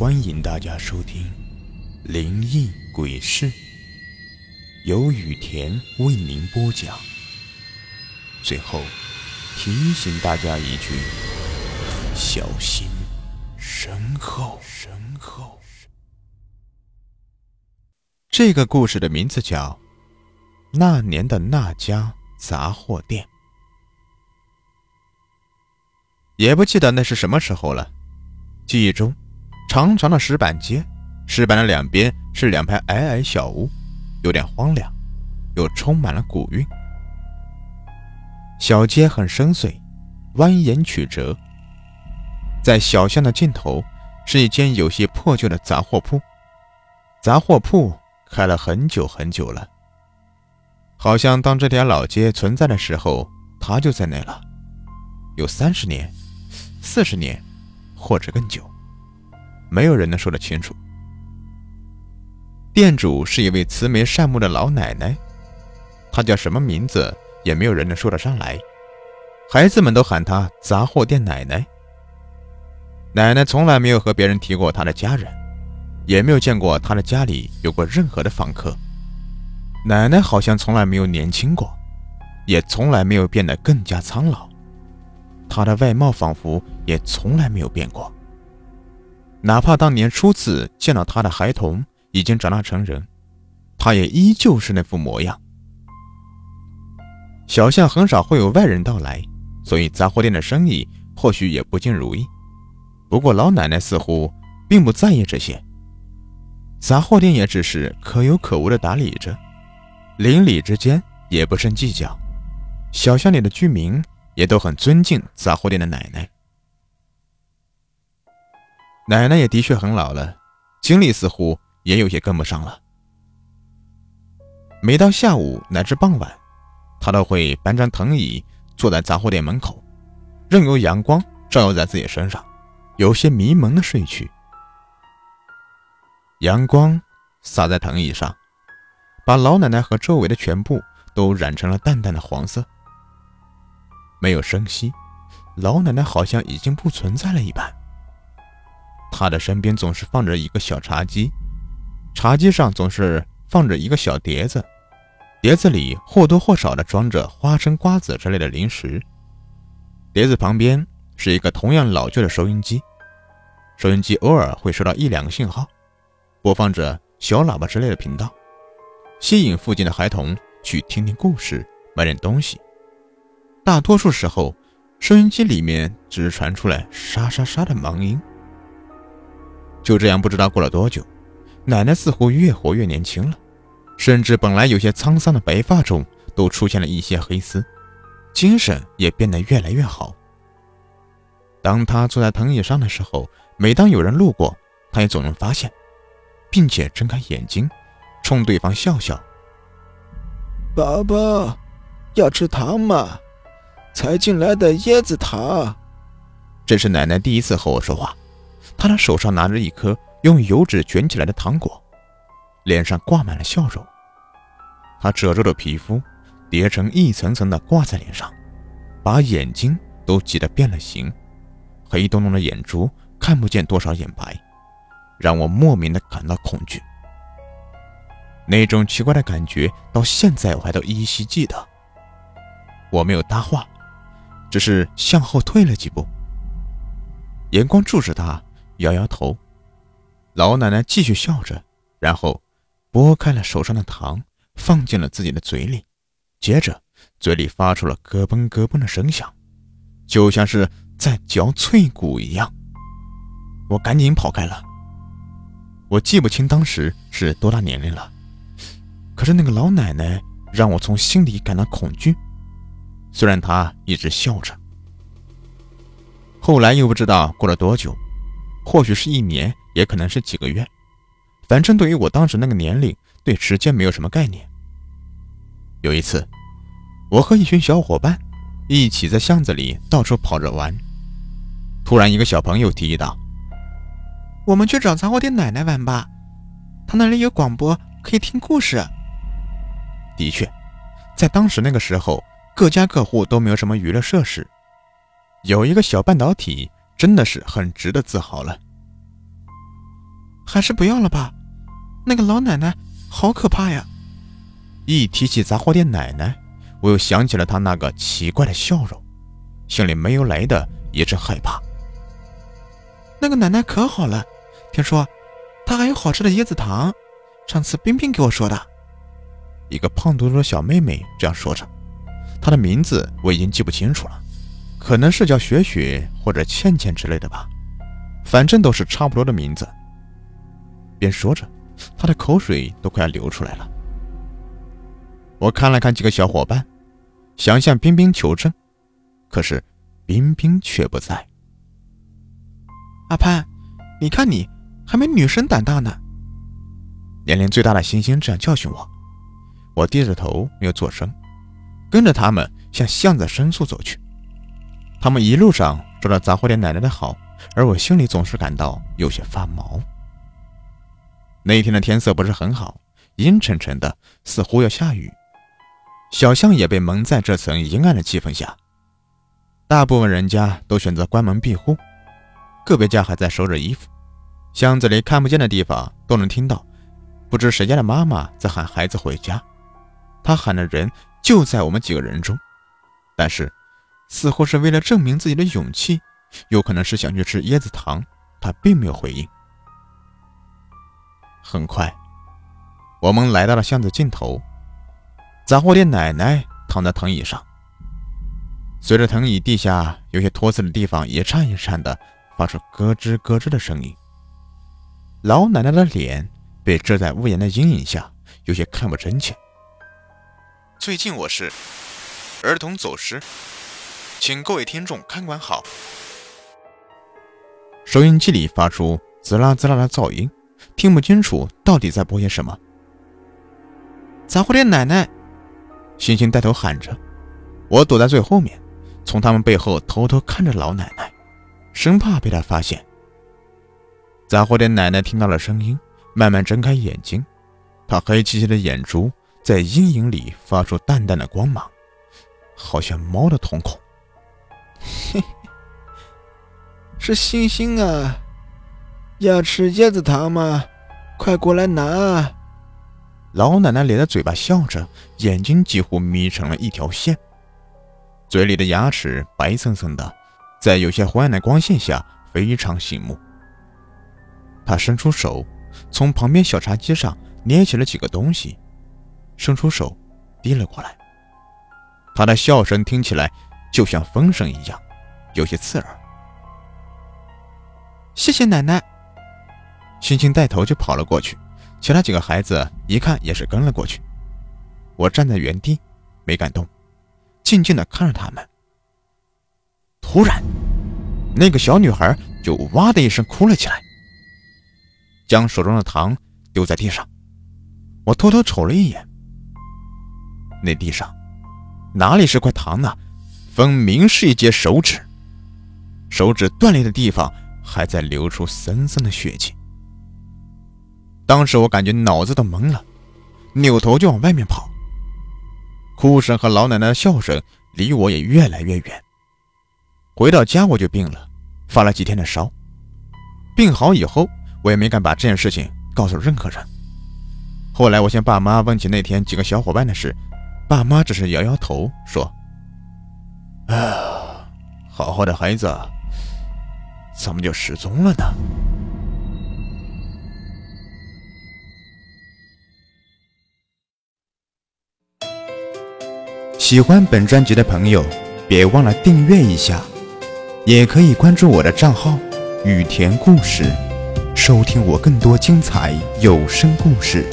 欢迎大家收听《灵异鬼事》，由雨田为您播讲。最后提醒大家一句：小心身后。身后。这个故事的名字叫《那年的那家杂货店》，也不记得那是什么时候了。记忆中。长长的石板街，石板的两边是两排矮矮小屋，有点荒凉，又充满了古韵。小街很深邃，蜿蜒曲折。在小巷的尽头，是一间有些破旧的杂货铺。杂货铺开了很久很久了，好像当这条老街存在的时候，它就在那了，有三十年、四十年，或者更久。没有人能说得清楚。店主是一位慈眉善目的老奶奶，她叫什么名字也没有人能说得上来。孩子们都喊她杂货店奶奶。奶奶从来没有和别人提过她的家人，也没有见过她的家里有过任何的访客。奶奶好像从来没有年轻过，也从来没有变得更加苍老。她的外貌仿佛也从来没有变过。哪怕当年初次见到他的孩童已经长大成人，他也依旧是那副模样。小巷很少会有外人到来，所以杂货店的生意或许也不尽如意。不过老奶奶似乎并不在意这些，杂货店也只是可有可无的打理着，邻里之间也不甚计较，小巷里的居民也都很尊敬杂货店的奶奶。奶奶也的确很老了，精力似乎也有些跟不上了。每到下午乃至傍晚，她都会搬张藤椅坐在杂货店门口，任由阳光照耀在自己身上，有些迷蒙的睡去。阳光洒在藤椅上，把老奶奶和周围的全部都染成了淡淡的黄色。没有声息，老奶奶好像已经不存在了一般。他的身边总是放着一个小茶几，茶几上总是放着一个小碟子，碟子里或多或少的装着花生、瓜子之类的零食。碟子旁边是一个同样老旧的收音机，收音机偶尔会收到一两个信号，播放着小喇叭之类的频道，吸引附近的孩童去听听故事、买点东西。大多数时候，收音机里面只是传出来沙沙沙的忙音。就这样，不知道过了多久，奶奶似乎越活越年轻了，甚至本来有些沧桑的白发中都出现了一些黑丝，精神也变得越来越好。当她坐在藤椅上的时候，每当有人路过，她也总能发现，并且睁开眼睛，冲对方笑笑：“宝宝，要吃糖吗？才进来的椰子糖。”这是奶奶第一次和我说话。他的手上拿着一颗用油纸卷起来的糖果，脸上挂满了笑容。他褶皱的皮肤叠成一层层的挂在脸上，把眼睛都挤得变了形，黑洞洞的眼珠看不见多少眼白，让我莫名的感到恐惧。那种奇怪的感觉到现在我还都依稀记得。我没有搭话，只是向后退了几步，眼光注视他。摇摇头，老奶奶继续笑着，然后拨开了手上的糖，放进了自己的嘴里，接着嘴里发出了咯嘣咯嘣的声响，就像是在嚼脆骨一样。我赶紧跑开了。我记不清当时是多大年龄了，可是那个老奶奶让我从心里感到恐惧，虽然她一直笑着。后来又不知道过了多久。或许是一年，也可能是几个月，反正对于我当时那个年龄，对时间没有什么概念。有一次，我和一群小伙伴一起在巷子里到处跑着玩，突然一个小朋友提议道：“我们去找杂货店奶奶玩吧，她那里有广播，可以听故事。”的确，在当时那个时候，各家各户都没有什么娱乐设施，有一个小半导体。真的是很值得自豪了。还是不要了吧。那个老奶奶好可怕呀！一提起杂货店奶奶，我又想起了她那个奇怪的笑容，心里没由来的一阵害怕。那个奶奶可好了，听说她还有好吃的椰子糖，上次冰冰给我说的。一个胖嘟嘟的小妹妹这样说着，她的名字我已经记不清楚了，可能是叫雪雪或者倩倩之类的吧，反正都是差不多的名字。边说着，他的口水都快要流出来了。我看了看几个小伙伴，想向冰冰求证，可是冰冰却不在。阿潘，你看你还没女生胆大呢。年龄最大的星星这样教训我。我低着头没有做声，跟着他们向巷子深处走去。他们一路上说了杂货店奶奶的好，而我心里总是感到有些发毛。那天的天色不是很好，阴沉沉的，似乎要下雨。小巷也被蒙在这层阴暗的气氛下，大部分人家都选择关门闭户，个别家还在收着衣服。巷子里看不见的地方都能听到，不知谁家的妈妈在喊孩子回家。她喊的人就在我们几个人中，但是似乎是为了证明自己的勇气，有可能是想去吃椰子糖。他并没有回应。很快，我们来到了巷子尽头，杂货店奶奶躺在藤椅上，随着藤椅地下有些脱色的地方一颤一颤的发出咯吱咯吱的声音。老奶奶的脸被遮在屋檐的阴影下，有些看不真切。最近我是儿童走失，请各位听众看管好。收音机里发出滋啦滋啦的噪音，听不清楚到底在播些什么。杂货店奶奶，星星带头喊着，我躲在最后面，从他们背后偷偷看着老奶奶，生怕被她发现。杂货店奶奶听到了声音，慢慢睁开眼睛，她黑漆漆的眼珠。在阴影里发出淡淡的光芒，好像猫的瞳孔。嘿，是星星啊！要吃椰子糖吗？快过来拿！老奶奶咧着嘴巴笑着，眼睛几乎眯成了一条线，嘴里的牙齿白森森的，在有些昏暗的光线下非常醒目。她伸出手，从旁边小茶几上捏起了几个东西。伸出手，递了过来。他的笑声听起来就像风声一样，有些刺耳。谢谢奶奶。星星带头就跑了过去，其他几个孩子一看也是跟了过去。我站在原地，没敢动，静静的看着他们。突然，那个小女孩就哇的一声哭了起来，将手中的糖丢在地上。我偷偷瞅了一眼。那地上哪里是块糖呢？分明是一截手指，手指断裂的地方还在流出森森的血迹。当时我感觉脑子都懵了，扭头就往外面跑。哭声和老奶奶的笑声离我也越来越远。回到家我就病了，发了几天的烧。病好以后，我也没敢把这件事情告诉任何人。后来我向爸妈问起那天几个小伙伴的事。爸妈只是摇摇头，说：“哎呀，好好的孩子，怎么就失踪了呢？”喜欢本专辑的朋友，别忘了订阅一下，也可以关注我的账号“雨田故事”，收听我更多精彩有声故事。